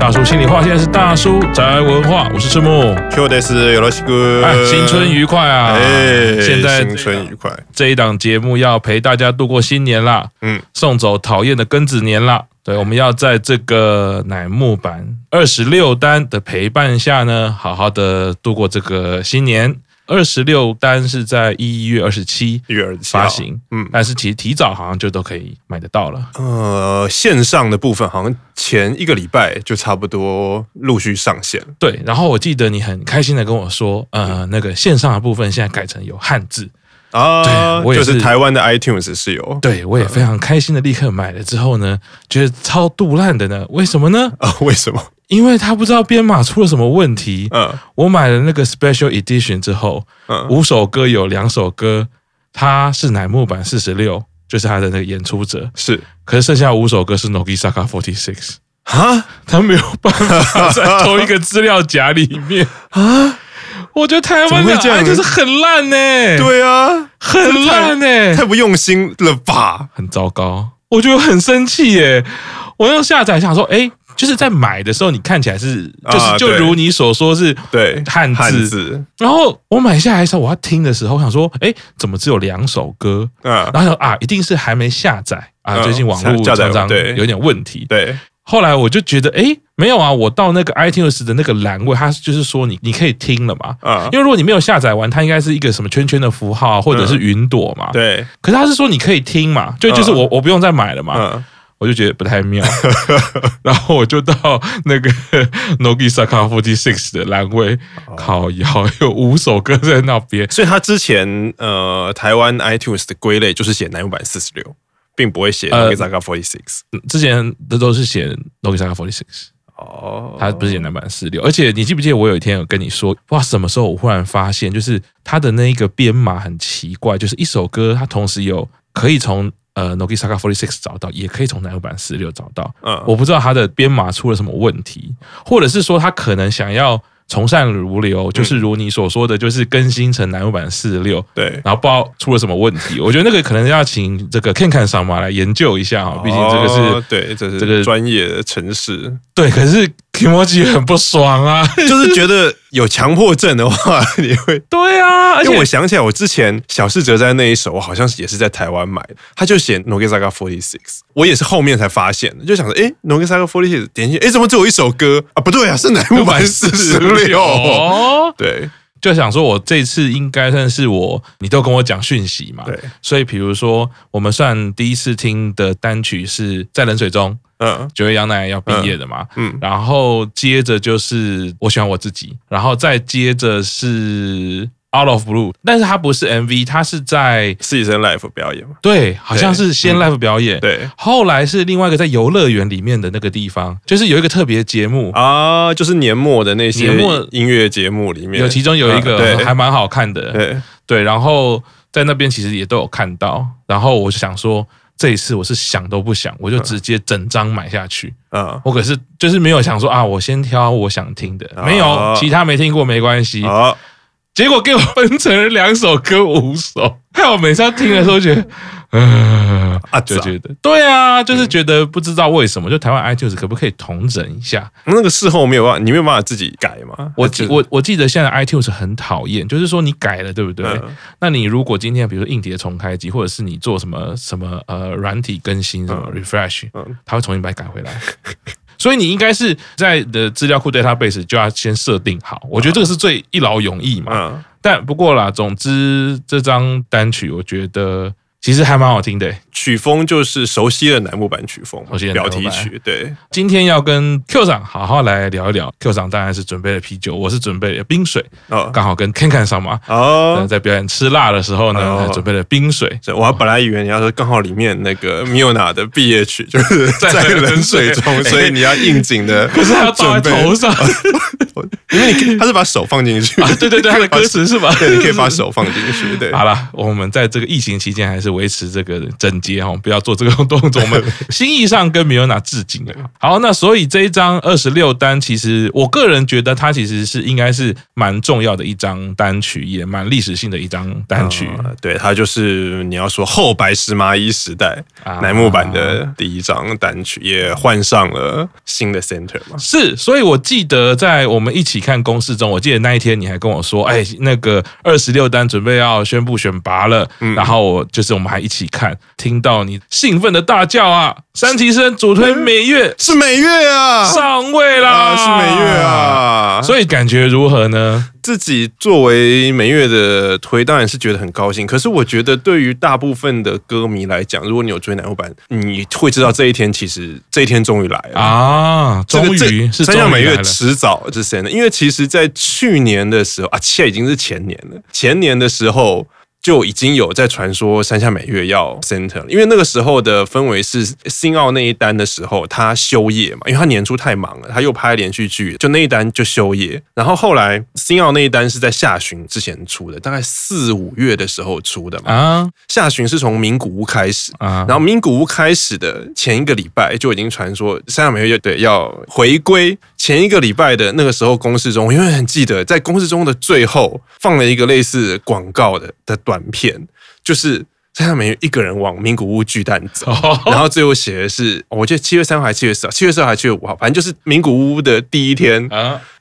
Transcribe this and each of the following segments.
大叔心里话，现在是大叔宅文化，我是赤木。Q 的是有罗西哥，哎，新春愉快啊！哎，现在新春愉快，这一档节目要陪大家度过新年啦，嗯，送走讨厌的庚子年啦。对，我们要在这个乃木坂二十六单的陪伴下呢，好好的度过这个新年。二十六单是在一月二十七月发行，嗯，但是其实提早好像就都可以买得到了。呃，线上的部分好像前一个礼拜就差不多陆续上线。对，然后我记得你很开心的跟我说，呃，那个线上的部分现在改成有汉字啊，对，我也是，就是台湾的 iTunes 是有，对我也非常开心的立刻买了之后呢，觉得超杜烂的呢，为什么呢？啊，为什么？因为他不知道编码出了什么问题。嗯，我买了那个 Special Edition 之后，嗯，五首歌有两首歌，他是乃木坂四十六，就是他的那个演出者。是，可是剩下五首歌是 Nogisaka Forty Six 啊，他没有办法在同一个资料夹里面。啊。我觉得台湾的这样？就是很烂呢、欸，对啊，很烂呢、欸，太不用心了吧，很糟糕，我觉得很生气耶。我要下载想说，哎。就是在买的时候，你看起来是，就是就如你所说是对汉字，然后我买下来的时候，我要听的时候，我想说，哎，怎么只有两首歌？嗯，然后说啊，一定是还没下载啊，最近网络常常有点问题。对，后来我就觉得，哎，没有啊，我到那个 iTunes 的那个栏位，它就是说你你可以听了嘛，啊，因为如果你没有下载完，它应该是一个什么圈圈的符号或者是云朵嘛，对，可是他是说你可以听嘛，就就是我我不用再买了嘛。我就觉得不太妙，然后我就到那个 Nogisaka Forty Six 的栏位，靠腰有五首歌在那边，所以他之前呃台湾 iTunes 的归类就是写南木坂四十六，并不会写 Nogisaka Forty Six，之前的都是写 Nogisaka Forty Six，哦，他不是写乃木坂四十六，而且你记不记得我有一天有跟你说，哇，什么时候我忽然发现，就是他的那一个编码很奇怪，就是一首歌它同时有可以从。呃，Nogisaka Forty Six 找到，也可以从乃木坂四六找到。嗯，我不知道它的编码出了什么问题，或者是说他可能想要从善如流，就是如你所说的，就是更新成乃木坂四六。对，然后不知道出了什么问题。我觉得那个可能要请这个 Ken Ken 上马来研究一下哈，毕竟这个是对，这是这个专业的城市。对，可是。Kimoji 很不爽啊，就是觉得有强迫症的话，你会对啊。因为我想起来，我之前小四哲在那一首，我好像也是在台湾买的，他就写 Nogisaka Forty Six，我也是后面才发现的，就想说，哎，Nogisaka Forty Six，点进，哎，怎么只有一首歌啊？不对啊，是乃木坂四十六。对，就想说我这次应该算是我，你都跟我讲讯息嘛，对，所以比如说我们算第一次听的单曲是在冷水中。嗯，九月阳乃要毕业的嘛，嗯，然后接着就是我喜欢我自己，然后再接着是 Out of Blue，但是它不是 MV，它是在实习生 live 表演嘛，对，好像是先 Life 表演，对，后来是另外一个在游乐园里面的那个地方，就是有一个特别节目。啊，就是年末的那些年末音乐节目里面，有其中有一个还蛮好看的，对。对，然后在那边其实也都有看到，然后我就想说。这一次我是想都不想，我就直接整张买下去。嗯，我可是就是没有想说啊，我先挑我想听的，没有其他没听过没关系。结果给我分成了两首歌五首，害我每次要听的时候觉得。嗯啊，就觉得对啊，就是觉得不知道为什么，就台湾 iTunes 可不可以统整一下？那个事后没有办法，你没有办法自己改吗？我记我我记得现在 iTunes 很讨厌，就是说你改了，对不对？那你如果今天比如说硬碟重开机，或者是你做什么什么呃软体更新什么 refresh，它会重新把它改回来。所以你应该是在的资料库 database 就要先设定好，我觉得这个是最一劳永逸嘛。但不过啦，总之这张单曲我觉得。其实还蛮好听的，曲风就是熟悉的楠木版曲风，熟悉的表题曲。对，今天要跟 Q 长好好来聊一聊。Q 长当然是准备了啤酒，我是准备了冰水。哦，刚好跟 Ken Ken 上嘛。哦，在表演吃辣的时候呢，准备了冰水。我本来以为你要说刚好里面那个 Miona 的毕业曲就是 在冷水中，所以你要应景的。可是他要倒在头上，因为你他是把手放进去。对对对，他的歌词是吧？对，你可以把手放进去。对，好了，我们在这个疫情期间还是。维持这个整洁哈，不要做这个动作。我们 心意上跟米欧娜致敬的。好，那所以这一张二十六单，其实我个人觉得它其实是应该是蛮重要的一张单曲，也蛮历史性的一张单曲。嗯、对，它就是你要说后白石麻衣时代乃木坂的第一张单曲，也换上了新的 center 嘛。是，所以我记得在我们一起看公式中，我记得那一天你还跟我说，哎，那个二十六单准备要宣布选拔了，嗯、然后我就是我们还一起看，听到你兴奋的大叫啊！山崎生主推美月 是美月啊，上位啦，啊、是美月啊，所以感觉如何呢？自己作为美月的推，当然是觉得很高兴。可是我觉得，对于大部分的歌迷来讲，如果你有追男木坂，你会知道这一天其实这一天终于来了啊！终于是山下美月迟早是谁呢，因为其实，在去年的时候啊，现在已经是前年了，前年的时候。就已经有在传说山下美月要 center 了，因为那个时候的氛围是新奥那一单的时候，他休业嘛，因为他年初太忙了，他又拍连续剧，就那一单就休业。然后后来新奥那一单是在下旬之前出的，大概四五月的时候出的嘛。啊，下旬是从名古屋开始啊，然后名古屋开始的前一个礼拜就已经传说山下美月对要回归。前一个礼拜的那个时候，公式中我永远很记得，在公式中的最后放了一个类似广告的的短片，就是山下美月一个人往名古屋巨蛋走，然后最后写的是，我记得七月三号还是七月四号，七月四号还是七月五号，反正就是名古屋的第一天，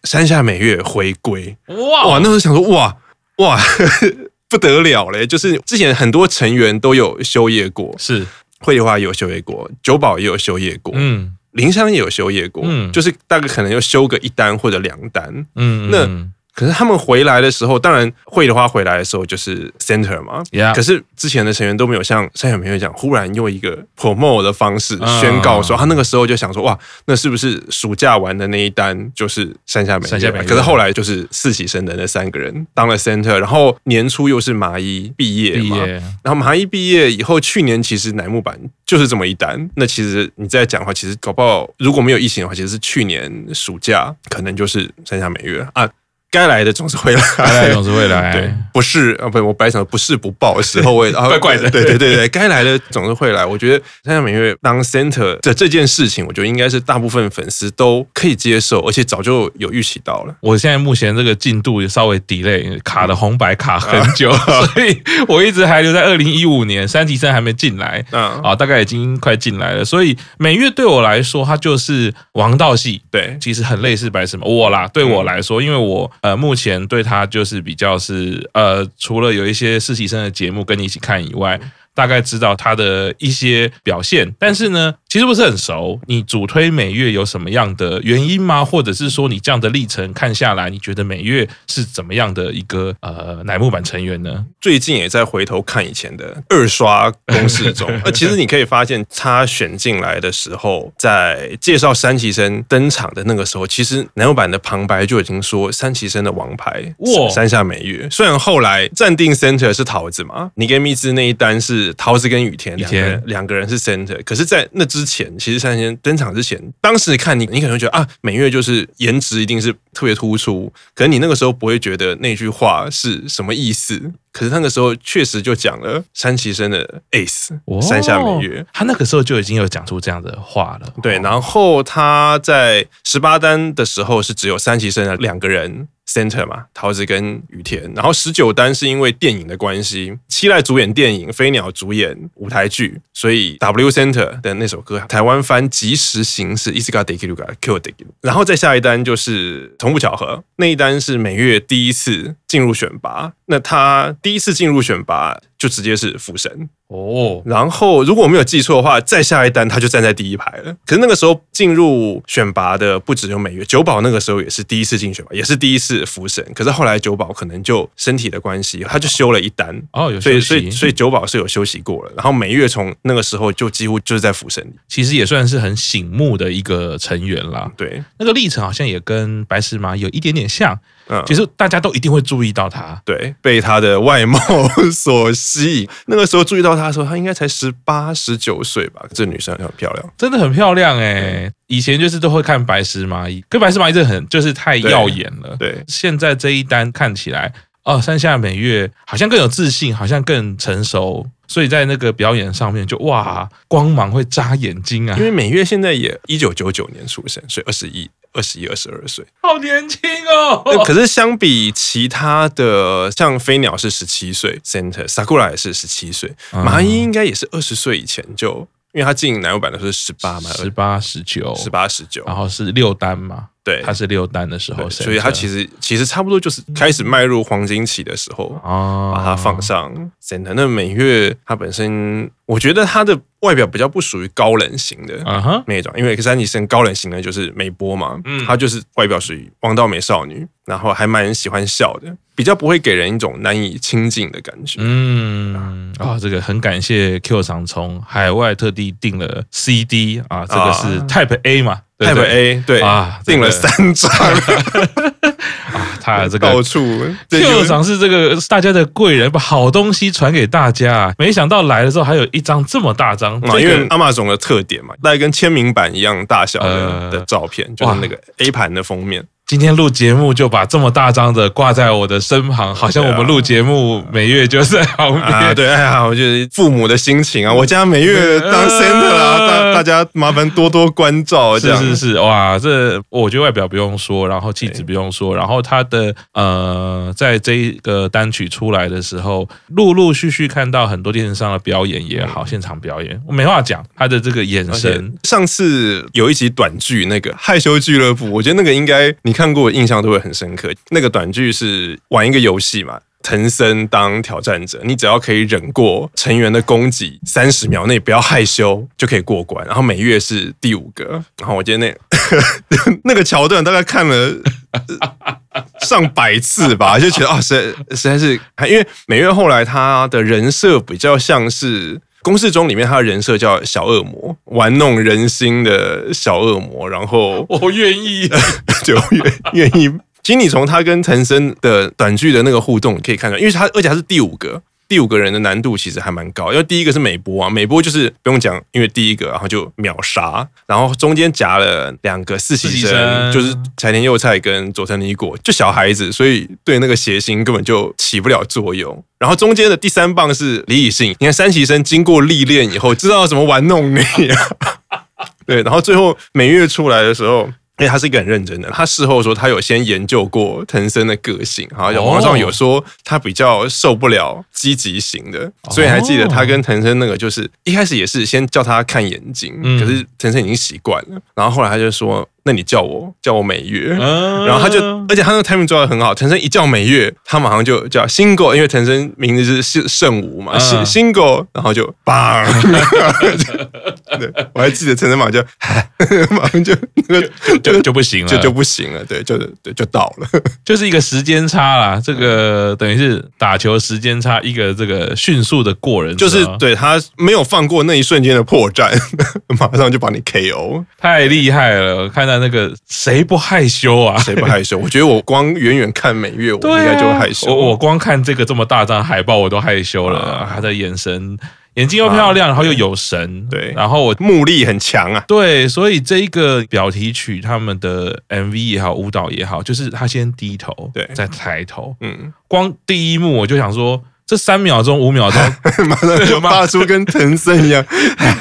山下美月回归，哇。哇，那时候想说，哇哇 不得了嘞，就是之前很多成员都有休业过，是。绘梨花也有休业过，久保也有休业过，嗯。林香也有休业过，嗯，就是大概可能要休个一单或者两单，嗯，那。可是他们回来的时候，当然会的话回来的时候就是 center 嘛。Yeah. 可是之前的成员都没有像山下美月讲，忽然用一个 promote 的方式宣告说，他那个时候就想说，哇，那是不是暑假玩的那一单就是山下美月？山下美月。可是后来就是四喜生的那三个人当了 center，然后年初又是麻衣毕业嘛。然后麻衣毕业以后，去年其实乃木坂就是这么一单。那其实你再讲的话，其实搞不好如果没有疫情的话，其实是去年暑假可能就是山下美月啊。该来的总是会来，该来的总是会来。对，不是啊，不，我本来想不是不报的时候，我也 怪怪的。对对对对，该来的总是会来。我觉得山下美月当 center 的这件事情，我觉得应该是大部分粉丝都可以接受，而且早就有预期到了。我现在目前这个进度也稍微 delay，卡的红白卡很久，所以我一直还留在二零一五年，山崎生还没进来。嗯，啊，大概已经快进来了。所以美月对我来说，它就是王道系。对，其实很类似白什么我啦，对我来说，因为我。呃，目前对他就是比较是呃，除了有一些实习生的节目跟你一起看以外。大概知道他的一些表现，但是呢，其实不是很熟。你主推美月有什么样的原因吗？或者是说你这样的历程看下来，你觉得美月是怎么样的一个呃乃木坂成员呢？最近也在回头看以前的二刷公式中，呃，其实你可以发现他选进来的时候，在介绍山崎生登场的那个时候，其实乃木坂的旁白就已经说山崎生的王牌哇，山下美月。虽然后来暂定 center 是桃子嘛，你跟蜜汁那一单是。桃子跟雨田两个人，两个人是 center，可是，在那之前，其实三先登场之前，当时看你，你可能会觉得啊，美月就是颜值一定是特别突出，可能你那个时候不会觉得那句话是什么意思。可是那个时候确实就讲了山崎生的 ace，山下美月，他那个时候就已经有讲出这样的话了。对，然后他在十八单的时候是只有山崎生的两个人。center 嘛，桃子跟羽田，然后十九单是因为电影的关系，七濑主演电影，飞鸟主演舞台剧，所以 W center 的那首歌，台湾翻即时形式，いつかできるか今日できる。然后再下一单就是从不巧合，那一单是美月第一次进入选拔，那他第一次进入选拔 就直接是福神。哦，然后如果我没有记错的话，再下一单他就站在第一排了。可是那个时候进入选拔的不只有美月，九保那个时候也是第一次进选拔，也是第一次福神。可是后来九保可能就身体的关系，他就休了一单。哦，有休息，所以所以所以九保是有休息过了。然后美月从那个时候就几乎就是在福神里，其实也算是很醒目的一个成员啦。对，那个历程好像也跟白石麻有一点点像。嗯，其实大家都一定会注意到他，对，被他的外貌所吸引。那个时候注意到他的时候，他应该才十八、十九岁吧。这女生很漂亮，真的很漂亮哎、欸。嗯、以前就是都会看白石麻衣，可白石麻衣这很就是太耀眼了。对，对现在这一单看起来，哦，山下美月好像更有自信，好像更成熟。所以在那个表演上面就哇，光芒会扎眼睛啊！因为美月现在也一九九九年出生，所以二十一、二十一、二十二岁，好年轻哦。可是相比其他的，像飞鸟是十七岁，Center Sakura 也是十七岁，麻衣应该也是二十岁以前就，因为他进乃木坂的时候是十八嘛，十八、十九、十八、十九，然后是六单嘛。对，他是六单的时候，所以他其实其实差不多就是开始迈入黄金期的时候啊，把它放上 center。那美月他本身，我觉得他的外表比较不属于高冷型的那种，因为 X 三期生高冷型的就是美波嘛，嗯，他就是外表属于王道美少女，然后还蛮喜欢笑的，比较不会给人一种难以亲近的感觉。嗯啊，这个很感谢 Q 厂从海外特地订了 CD 啊，这个是 Type A 嘛。Type A 对。啊，订了三张。啊，他这个到处校长是这个大家的贵人，把好东西传给大家。没想到来的时候还有一张这么大张，因为 Amazon 的特点嘛，大概跟签名版一样大小的的照片，就是那个 A 盘的封面。今天录节目就把这么大张的挂在我的身旁，好像我们录节目每月就在旁边。啊，对，哎呀，我觉得父母的心情啊，我家每月当 center 啊，大大家麻烦多多关照。这样是是是，哇，这我觉得外表不用说，然后气质不用说，然后他的呃，在这一个单曲出来的时候，陆陆续续看到很多电视上的表演也好，现场表演，我没话讲，他的这个眼神。上次有一集短剧，那个害羞俱乐部，我觉得那个应该你。看过印象都会很深刻。那个短剧是玩一个游戏嘛，藤森当挑战者，你只要可以忍过成员的攻击，三十秒内不要害羞就可以过关。然后美月是第五个，然后我觉得那 那个桥段大概看了上百次吧，就觉得啊，实实在是，因为美月后来他的人设比较像是。公式中里面他的人设叫小恶魔，玩弄人心的小恶魔。然后 我愿意，就愿愿意。其实你从他跟陈森的短剧的那个互动可以看到，因为他而且他是第五个。第五个人的难度其实还蛮高，因为第一个是美波啊，美波就是不用讲，因为第一个然后就秒杀，然后中间夹了两个四期生，就是柴田佑菜跟佐藤理果，就小孩子，所以对那个谐星根本就起不了作用。然后中间的第三棒是李以信，你看三期生经过历练以后，知道怎么玩弄你啊，对，然后最后美月出来的时候。因为他是一个很认真的，他事后说他有先研究过藤森的个性，好像网上有说他比较受不了积极型的，所以还记得他跟藤森那个就是一开始也是先叫他看眼睛，可是藤森已经习惯了，然后后来他就说。那你叫我叫我美月，然后他就，而且他那个 timing 做的很好。陈升一叫美月，他马上就叫 single，因为陈升名字是是圣武嘛，single，然后就棒。对，我还记得陈升马上就 马上就那个就就不行了，就就不行了。对，就对就到了，就是一个时间差啦。这个等于是打球时间差，一个这个迅速的过人，就是对他没有放过那一瞬间的破绽，马上就把你 KO，太厉害了，看到。那个谁不害羞啊？谁不害羞？我觉得我光远远看美月，我 应该就会害羞。我我光看这个这么大张海报，我都害羞了。他的眼神，眼睛又漂亮，然后又有神，对，然后我目力很强啊。对，所以这一个表题曲，他们的 MV 也好，舞蹈也好，就是他先低头，对，再抬头。嗯，光第一幕我就想说。这三秒钟、五秒钟，马上就发出跟藤森一样，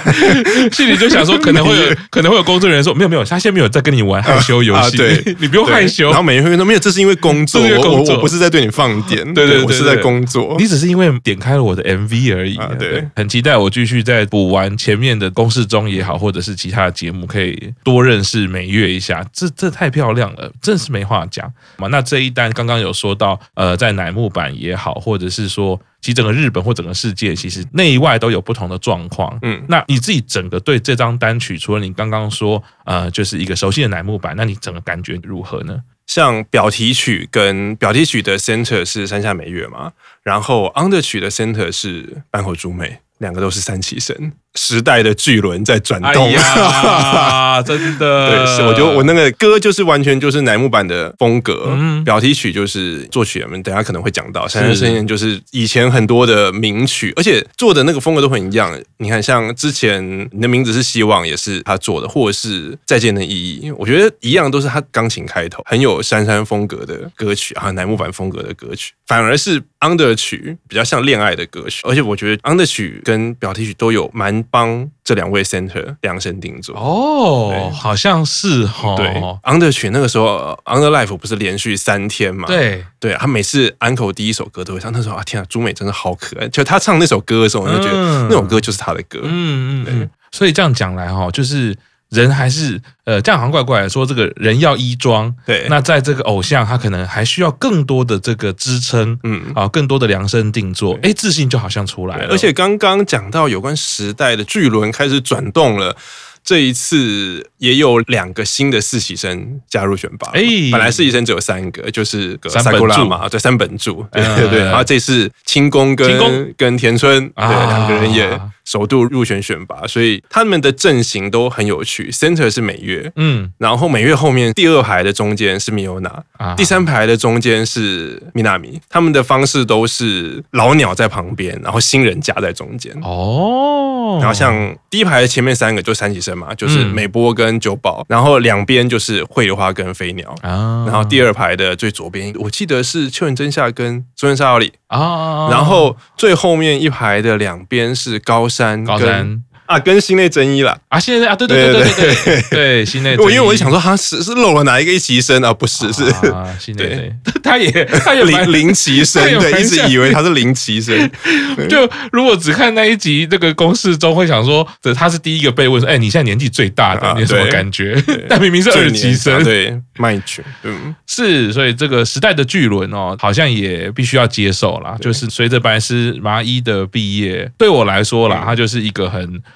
心里就想说，可能会有，可能会有工作人员说，没有没有，他现在没有在跟你玩害羞游戏，对，你不用害羞。然后美月会说，没有，这是因为工作，我我不是在对你放电，对对，我是在工作，你只是因为点开了我的 MV 而已。对，很期待我继续在补完前面的公式中也好，或者是其他的节目，可以多认识美月一下。这这太漂亮了，真是没话讲嘛。那这一单刚刚有说到，呃，在乃木坂也好，或者是说。其实整个日本或整个世界，其实内外都有不同的状况。嗯，那你自己整个对这张单曲，除了你刚刚说，呃，就是一个熟悉的乃木坂，那你整个感觉如何呢？像表题曲跟表题曲的 center 是山下美月嘛，然后 under 曲的 center 是坂口朱美，两个都是三期生。时代的巨轮在转动啊，真的。对，是我觉得我那个歌就是完全就是乃木坂的风格，嗯、表题曲就是作曲人们等下可能会讲到，三生三世就是以前很多的名曲，而且做的那个风格都很一样。你看，像之前你的名字是希望，也是他做的，或者是再见的意义，我觉得一样都是他钢琴开头，很有杉杉风格的歌曲啊，乃木坂风格的歌曲，反而是 Under 曲比较像恋爱的歌曲，而且我觉得 Under 曲跟表题曲都有蛮帮这两位 center 量身定做哦，好像是哈。对，Under 曲那个时候 Under Life 不是连续三天嘛？对，对他每次 Uncle 第一首歌都会唱，那时候啊天啊，朱美真的好可爱，就他唱那首歌的时候，我就觉得那首歌就是他的歌。嗯嗯嗯。所以这样讲来哈，就是。人还是呃，这样好像怪怪的。说这个人要衣装，对，那在这个偶像，他可能还需要更多的这个支撑，嗯，啊，更多的量身定做，哎，自信就好像出来了。而且刚刚讲到有关时代的巨轮开始转动了。这一次也有两个新的四喜生加入选拔，哎，本来四喜生只有三个，就是三本柱嘛，对，三本柱，对对对。然后这次清宫跟跟田村，对，两个人也首度入选选拔，所以他们的阵型都很有趣。Center 是美月，嗯，然后美月后面第二排的中间是 Miona，第三排的中间是 Minami，他们的方式都是老鸟在旁边，然后新人夹在中间。哦，然后像第一排的前面三个就三期生。嘛，就是美波跟九保，然后两边就是绘梨花跟飞鸟啊，然后第二排的最左边，我记得是秋元真夏跟中原沙织里啊，然后最后面一排的两边是高山跟。啊，跟心内真一了啊，现在啊，对对对对对对对，心内。我因为我就想说，他是是漏了哪一个一期生啊？不是，是啊，心内。他也 他也零零期生，对，一直以为他是零期生。就如果只看那一集那个公式中，会想说，这他是第一个被问说，哎，你现在年纪最大的，你有什么感觉？但明明是二期生，对，麦曲，嗯，是，所以这个时代的巨轮哦，好像也必须要接受啦。就是随着白石麻衣的毕业，对我来说啦，他就是一个很。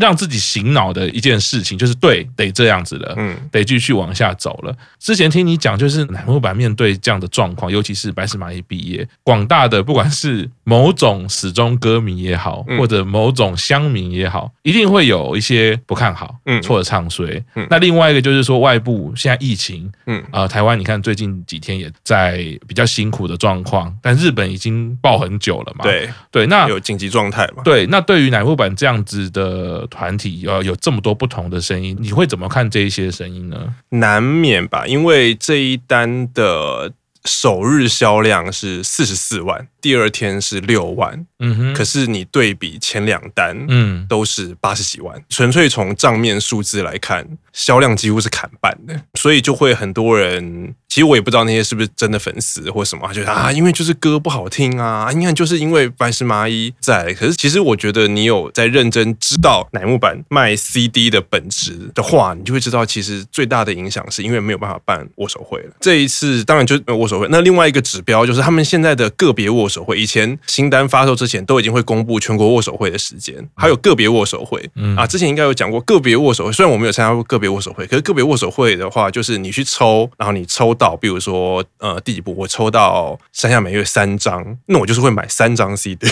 让自己醒脑的一件事情，就是对，得这样子了，嗯，得继续往下走了。之前听你讲，就是乃木坂面对这样的状况，尤其是白石麻衣毕业，广大的不管是某种死忠歌迷也好，或者某种乡民也好，一定会有一些不看好，嗯，错的唱衰。嗯，那另外一个就是说，外部现在疫情，嗯，啊，台湾你看最近几天也在比较辛苦的状况，但日本已经爆很久了嘛，对对，那有紧急状态嘛？对，那对于乃木坂这样子的。团体要有这么多不同的声音，你会怎么看这一些声音呢？难免吧，因为这一单的首日销量是四十四万，第二天是六万。嗯哼，可是你对比前两单，嗯，都是八十几万，纯粹从账面数字来看，销量几乎是砍半的，所以就会很多人。其实我也不知道那些是不是真的粉丝或什么，他觉得啊，因为就是歌不好听啊，你看就是因为白石麻衣在。可是其实我觉得你有在认真知道乃木坂卖 CD 的本质的话，你就会知道，其实最大的影响是因为没有办法办握手会了。这一次当然就握手会。那另外一个指标就是他们现在的个别握手会，以前新单发售之前都已经会公布全国握手会的时间，还有个别握手会。嗯啊，之前应该有讲过个别握手会，虽然我没有参加过个别握手会，可是个别握手会的话，就是你去抽，然后你抽。到，比如说，呃，第几部我抽到山下美月三张，那我就是会买三张 CD，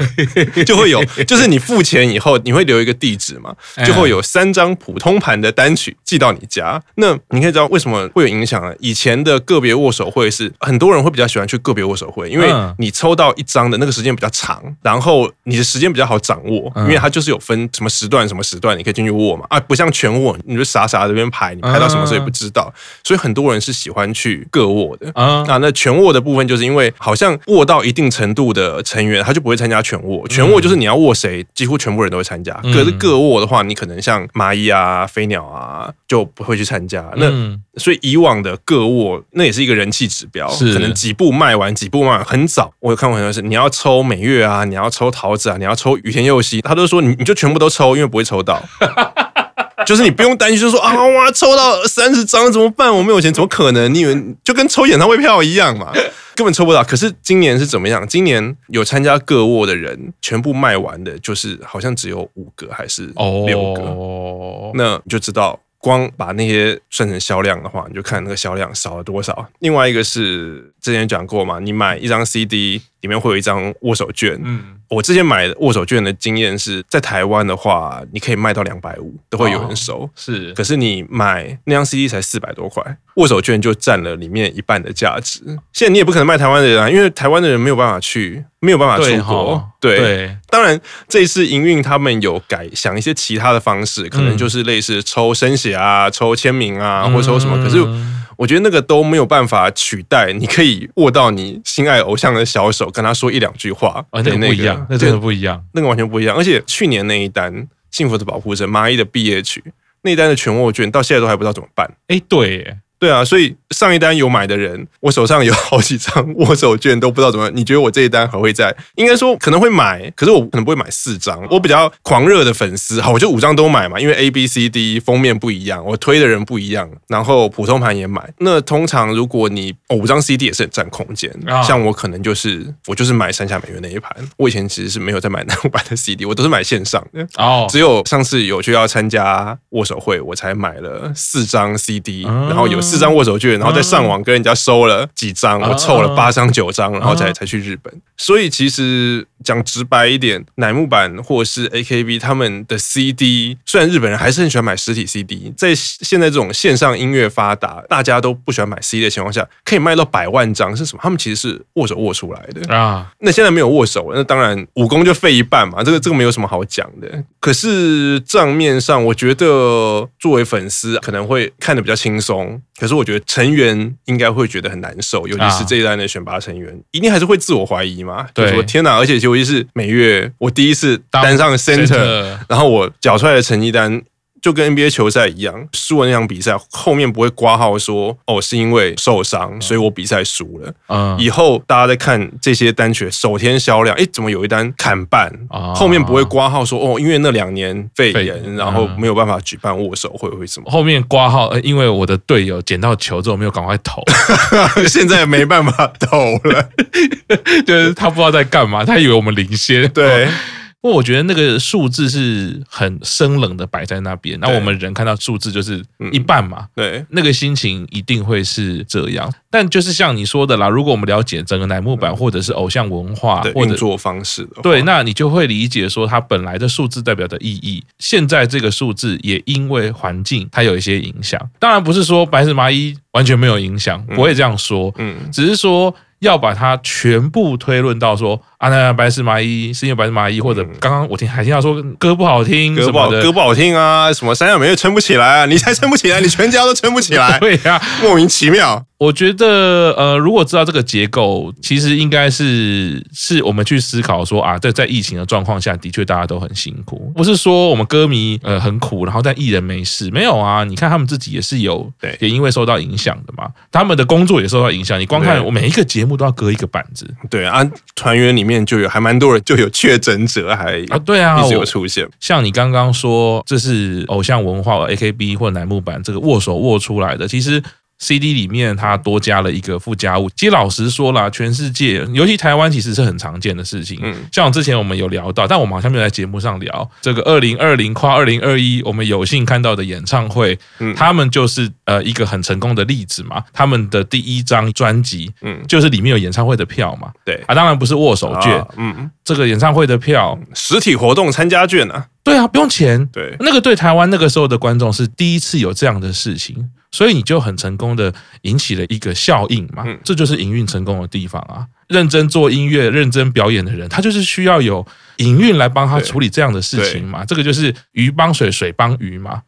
就会有，就是你付钱以后，你会留一个地址嘛，就会有三张普通盘的单曲寄到你家。那你可以知道为什么会有影响啊？以前的个别握手会是很多人会比较喜欢去个别握手会，因为你抽到一张的那个时间比较长，然后你的时间比较好掌握，因为它就是有分什么时段什么时段，你可以进去握嘛。啊，不像全握，你就傻傻的这边排，你排到什么时候也不知道，所以很多人是喜欢。去各握的啊，那那全握的部分，就是因为好像握到一定程度的成员，他就不会参加全握。全握就是你要握谁，几乎全部人都会参加。可是各握的话，你可能像蚂蚁啊、飞鸟啊，就不会去参加。那所以以往的各握，那也是一个人气指标，可能几步卖完，几步卖完很早。我有看过很多是，你要抽美月啊，你要抽桃子啊，你要抽雨田佑希，他都说你你就全部都抽，因为不会抽到。就是你不用担心，就说啊哇，抽到三十张怎么办？我没有钱，怎么可能？你以为就跟抽演唱会票一样嘛？根本抽不到。可是今年是怎么样？今年有参加各握的人，全部卖完的，就是好像只有五个还是六个？哦，那你就知道。光把那些算成销量的话，你就看那个销量少了多少。另外一个是之前讲过嘛，你买一张 CD 里面会有一张握手券。嗯，我之前买握手券的经验是在台湾的话，你可以卖到两百五，都会有人收。哦、是，可是你买那张 CD 才四百多块，握手券就占了里面一半的价值。现在你也不可能卖台湾的人啊，因为台湾的人没有办法去，没有办法出国。对，对，当然这一次营运他们有改想一些其他的方式，可能就是类似抽生写啊、抽签名啊，或抽什么。可是我觉得那个都没有办法取代，你可以握到你心爱偶像的小手，跟他说一两句话。那个不一样，那真的不一样，那个完全不一样。而且去年那一单《幸福的保护者》蚂蚁的毕业曲那一单的全握卷，到现在都还不知道怎么办。哎，对。对啊，所以上一单有买的人，我手上有好几张握手券，都不知道怎么样。你觉得我这一单还会在？应该说可能会买，可是我可能不会买四张。我比较狂热的粉丝，好，我就五张都买嘛，因为 A B C D 封面不一样，我推的人不一样，然后普通盘也买。那通常如果你五张 C D 也是很占空间，像我可能就是我就是买三下美月那一盘。我以前其实是没有在买南五版的 C D，我都是买线上的。哦，只有上次有去要参加握手会，我才买了四张 C D，然后有。四张握手券，然后再上网跟人家收了几张，我凑了八张九张，然后才才去日本。所以其实讲直白一点，乃木坂或是 AKB 他们的 CD，虽然日本人还是很喜欢买实体 CD，在现在这种线上音乐发达，大家都不喜欢买 CD 的情况下，可以卖到百万张是什么？他们其实是握手握出来的啊。那现在没有握手，那当然武功就废一半嘛。这个这个没有什么好讲的。可是账面上，我觉得作为粉丝可能会看得比较轻松。可是我觉得成员应该会觉得很难受，尤其是这一代的选拔成员，啊、一定还是会自我怀疑嘛。对，说天哪！而且尤其是每月，我第一次单上 center 然后我缴出来的成绩单。就跟 NBA 球赛一样，输了那场比赛，后面不会挂号说哦，是因为受伤，所以我比赛输了。嗯，以后大家在看这些单曲首天销量，哎，怎么有一单砍半？后面不会挂号说哦，因为那两年肺炎，然后没有办法举办握手会，会什么？后面挂号，因为我的队友捡到球之后没有赶快投，现在没办法投了，就是他不知道在干嘛，他以为我们领先。对。不过我觉得那个数字是很生冷的摆在那边，那我们人看到数字就是一半嘛，对，那个心情一定会是这样。但就是像你说的啦，如果我们了解整个乃木坂或者是偶像文化或者运作方式的，对，那你就会理解说它本来的数字代表的意义。现在这个数字也因为环境它有一些影响，当然不是说白石麻衣完全没有影响，不会这样说，嗯，只是说。要把它全部推论到说啊，那白石麻衣是因为白石麻衣，或者刚刚我听海听到说歌不好听，歌不好，歌不好听啊，什么山下美月撑不起来啊，你才撑不起来，你全家都撑不起来，对呀，莫名其妙。我觉得，呃，如果知道这个结构，其实应该是是我们去思考说啊，在在疫情的状况下的确大家都很辛苦，不是说我们歌迷呃很苦，然后但艺人没事，没有啊？你看他们自己也是有，对，也因为受到影响的嘛，他们的工作也受到影响。你光看我每一个节目都要隔一个板子，对啊，团员里面就有还蛮多人就有确诊者，还啊，对啊，一直有出现。像你刚刚说这是偶像文化，AKB 或乃木坂这个握手握出来的，其实。CD 里面它多加了一个附加物。其实老实说啦，全世界，尤其台湾，其实是很常见的事情。嗯，像之前我们有聊到，但我们好像没有在节目上聊这个二零二零跨二零二一，我们有幸看到的演唱会，嗯，他们就是呃一个很成功的例子嘛。他们的第一张专辑，嗯，就是里面有演唱会的票嘛。对啊，当然不是握手券，嗯，这个演唱会的票，实体活动参加券啊。对啊，不用钱。对，那个对台湾那个时候的观众是第一次有这样的事情。所以你就很成功的引起了一个效应嘛，这就是营运成功的地方啊！认真做音乐、认真表演的人，他就是需要有营运来帮他处理这样的事情嘛。这个就是鱼帮水，水帮鱼嘛。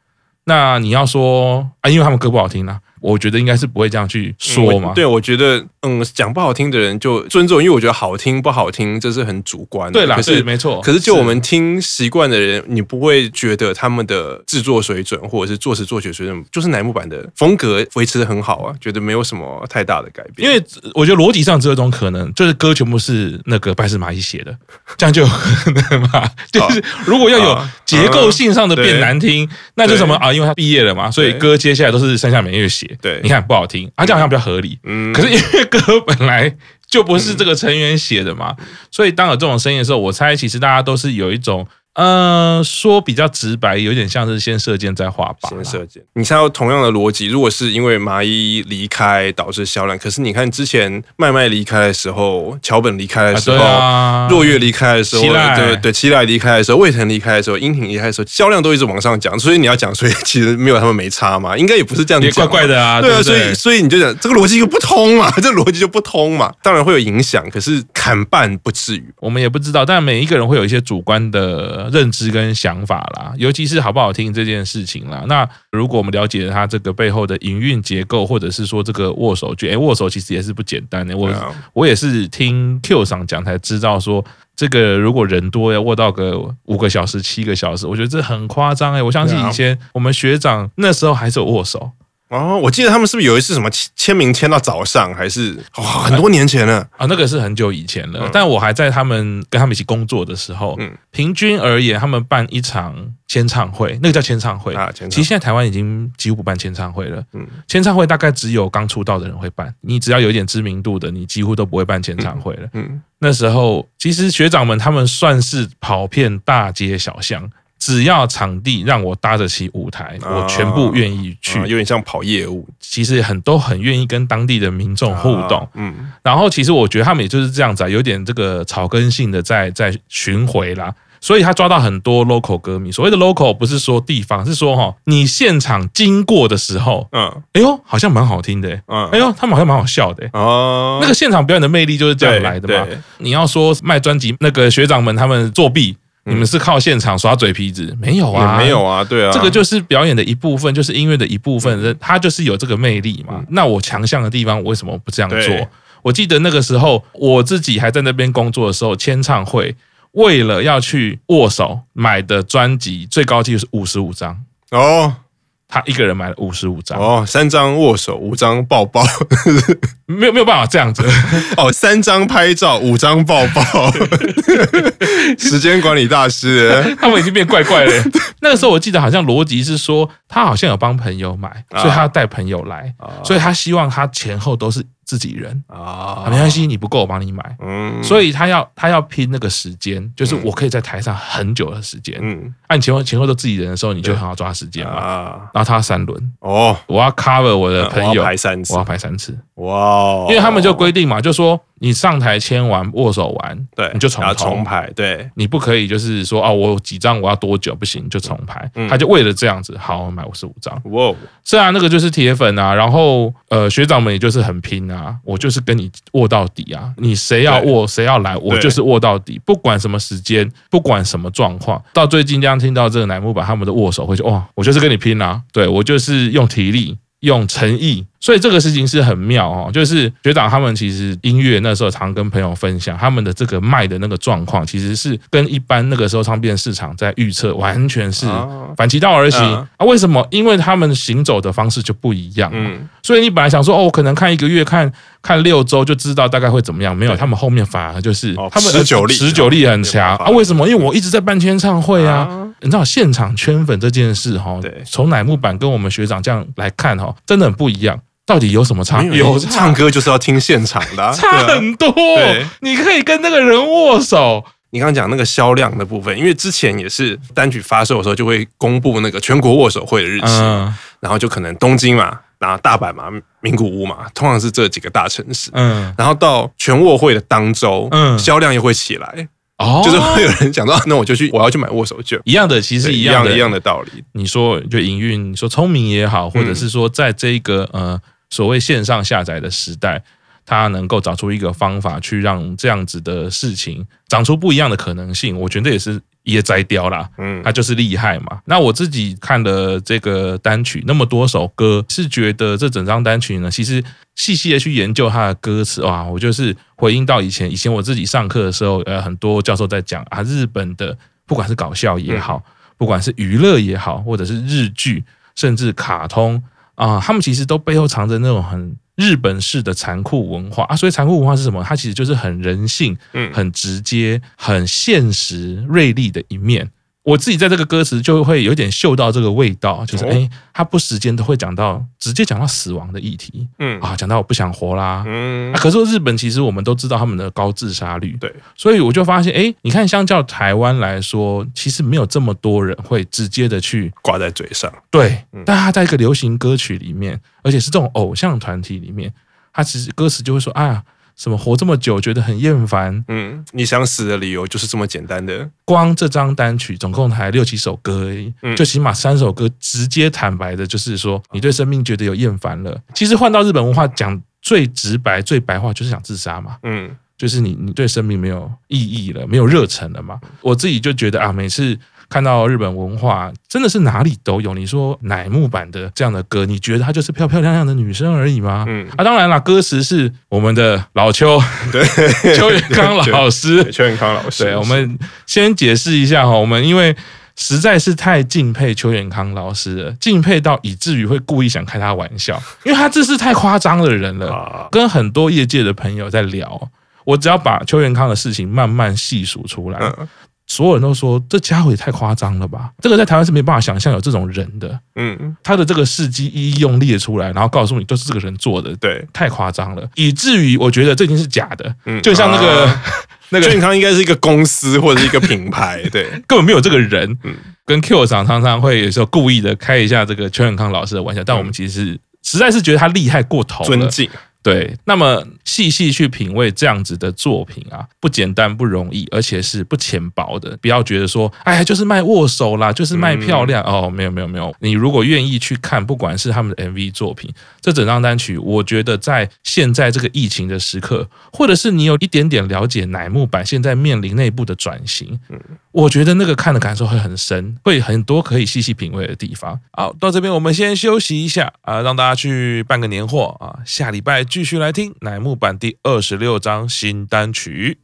那你要说啊，因为他们歌不好听啊。我觉得应该是不会这样去说嘛。对，我觉得，嗯，讲不好听的人就尊重，因为我觉得好听不好听这是很主观的。对啦，可是没错。可是就我们听习惯的人，你不会觉得他们的制作水准或者是作词作曲水准，就是乃木坂的风格维持的很好啊，觉得没有什么太大的改变。因为我觉得逻辑上只有一种可能，就是歌全部是那个白石麻衣写的，这样就有可能嘛。就是如果要有结构性上的变难听，那就什么啊？因为他毕业了嘛，所以歌接下来都是山下美月写。对，你看不好听，啊，这样好像比较合理。嗯，可是因为歌本来就不是这个成员写的嘛，所以当有这种声音的时候，我猜其实大家都是有一种呃，说比较直白，有点像是先射箭再画靶。先射箭，你猜同样的逻辑，如果是因为麻衣离开导致销量，可是你看之前麦麦离开的时候，桥本离开的时候，若月离开的时候，对对，七濑离开的时候，魏藤离开的时候，樱庭离开的时候，销量都一直往上讲。所以你要讲，所以其实没有他们没差嘛，应该也不是这样子讲。怪怪的啊，对啊，所以所以你就讲这个逻辑就不通嘛，这逻辑就不通嘛，当然会有影响，可是砍半不至于，我们也不知道，但每一个人会有一些主观的认知跟想。法啦，尤其是好不好听这件事情啦。那如果我们了解它这个背后的营运结构，或者是说这个握手券，哎，握手其实也是不简单的。我我也是听 Q 上讲才知道说，这个如果人多要握到个五个小时、七个小时，我觉得这很夸张哎。我相信以前我们学长那时候还是有握手。哦，我记得他们是不是有一次什么签名签到早上，还是哇、哦、很多年前了啊？那个是很久以前了，嗯、但我还在他们跟他们一起工作的时候，嗯，平均而言，他们办一场签唱会，那个叫签唱会啊。其实现在台湾已经几乎不办签唱会了，嗯，签唱会大概只有刚出道的人会办，你只要有一点知名度的，你几乎都不会办签唱会了，嗯，嗯，那时候其实学长们他们算是跑遍大街小巷。只要场地让我搭得起舞台，我全部愿意去。有点像跑业务，其实很都很愿意跟当地的民众互动。嗯，然后其实我觉得他们也就是这样子啊，有点这个草根性的在在巡回啦，所以他抓到很多 local 歌迷。所谓的 local 不是说地方，是说哈，你现场经过的时候，嗯，哎呦，好像蛮好听的，嗯，哎呦，他们好像蛮好笑的，哦，那个现场表演的魅力就是这样来的嘛。你要说卖专辑，那个学长们他们作弊。你们是靠现场耍嘴皮子？没有啊，没有啊，对啊，这个就是表演的一部分，就是音乐的一部分，它就是有这个魅力嘛。那我强项的地方，我为什么不这样做？我记得那个时候，我自己还在那边工作的时候，签唱会为了要去握手买的专辑，最高纪录是五十五张。哦。他一个人买了五十五张。哦，三张握手，五张抱抱，没有没有办法这样子。哦，三张拍照，五张抱抱，时间管理大师，他们已经变怪怪了。那个时候我记得好像逻辑是说，他好像有帮朋友买，所以他要带朋友来，所以他希望他前后都是。自己人。啊，没关系，你不够我帮你买。嗯，所以他要他要拼那个时间，就是我可以在台上很久的时间。嗯，按前后前后都自己人的时候，你就很好抓时间嘛。啊，然后他要三轮。哦，我要 cover 我的朋友，排三次，我要排三次。哇，因为他们就规定嘛，就说。你上台签完握手完，对，你就重重排，对，你不可以就是说啊，我有几张我要多久不行就重排，他就为了这样子，好买五十五张，哇，是啊，那个就是铁粉啊，然后呃学长们也就是很拼啊，我就是跟你握到底啊，你谁要握谁要来，我就是握到底，不管什么时间，不管什么状况，到最近这样听到这个乃木坂他们的握手会就哇，我就是跟你拼啊，对，我就是用体力。用诚意，所以这个事情是很妙哦。就是学长他们其实音乐那时候常跟朋友分享，他们的这个卖的那个状况，其实是跟一般那个时候唱片市场在预测完全是反其道而行啊。为什么？因为他们行走的方式就不一样。嗯，所以你本来想说哦，我可能看一个月看。看六周就知道大概会怎么样，没有，他们后面反而就是他们的持久力，持久力很强啊。为什么？因为我一直在办签唱会啊。你知道现场圈粉这件事哈，从乃木坂跟我们学长这样来看哈，真的很不一样。到底有什么差？有唱歌就是要听现场的，差很多。你可以跟那个人握手。你刚刚讲那个销量的部分，因为之前也是单曲发售的时候就会公布那个全国握手会的日期，然后就可能东京嘛。然后大阪嘛，名古屋嘛，通常是这几个大城市。嗯，然后到全握会的当周，嗯，销量又会起来。哦，就是会有人讲到，那我就去，我要去买握手券。一样的，其实一样的，一样的道理。你说就营运，你说聪明也好，或者是说在这一个呃所谓线上下载的时代，它能够找出一个方法去让这样子的事情长出不一样的可能性，我觉得也是。也摘掉啦，嗯，他就是厉害嘛。那我自己看了这个单曲那么多首歌，是觉得这整张单曲呢，其实细细的去研究它的歌词，哇，我就是回应到以前，以前我自己上课的时候，呃，很多教授在讲啊，日本的不管是搞笑也好，不管是娱乐也好，或者是日剧，甚至卡通啊，他们其实都背后藏着那种很。日本式的残酷文化啊，所以残酷文化是什么？它其实就是很人性、嗯很直接、很现实、锐利的一面。我自己在这个歌词就会有点嗅到这个味道，就是哎、欸，他不时间都会讲到直接讲到死亡的议题，嗯。啊，讲到我不想活啦，嗯。啊，可是日本其实我们都知道他们的高自杀率，对，所以我就发现，哎、欸，你看，相较台湾来说，其实没有这么多人会直接的去挂在嘴上，对，但他在一个流行歌曲里面，而且是这种偶像团体里面，他其实歌词就会说，啊。什么活这么久觉得很厌烦？嗯，你想死的理由就是这么简单的。光这张单曲总共才六七首歌而已，嗯，就起码三首歌直接坦白的，就是说你对生命觉得有厌烦了。其实换到日本文化讲最直白、最白话，就是想自杀嘛。嗯，就是你你对生命没有意义了，没有热忱了嘛。我自己就觉得啊，每次。看到日本文化真的是哪里都有。你说乃木坂的这样的歌，你觉得她就是漂漂亮亮的女生而已吗？嗯，啊，当然了，歌词是我们的老邱，对，邱元康老师，邱元康老师。对，我们先解释一下哈，我们因为实在是太敬佩邱元康老师了，敬佩到以至于会故意想开他玩笑，因为他这是太夸张的人了。跟很多业界的朋友在聊，我只要把邱元康的事情慢慢细数出来。所有人都说这家伙也太夸张了吧！这个在台湾是没办法想象有这种人的。嗯，他的这个事迹一一用列出来，然后告诉你都是这个人做的，对，太夸张了，以至于我觉得这已经是假的。嗯，就像那个、啊、那个健康应该是一个公司或者是一个品牌，对，根本没有这个人。嗯，跟 Q 厂常常会有时候故意的开一下这个邱永康老师的玩笑，但我们其实实在是觉得他厉害过头了，尊敬。对，那么细细去品味这样子的作品啊，不简单不容易，而且是不浅薄的。不要觉得说，哎呀，就是卖握手啦，就是卖漂亮、嗯、哦，没有没有没有。你如果愿意去看，不管是他们的 MV 作品，这整张单曲，我觉得在现在这个疫情的时刻，或者是你有一点点了解乃木坂现在面临内部的转型，嗯，我觉得那个看的感受会很深，会很多可以细细品味的地方。好，到这边我们先休息一下啊，让大家去办个年货啊，下礼拜。继续来听乃木坂第二十六章新单曲。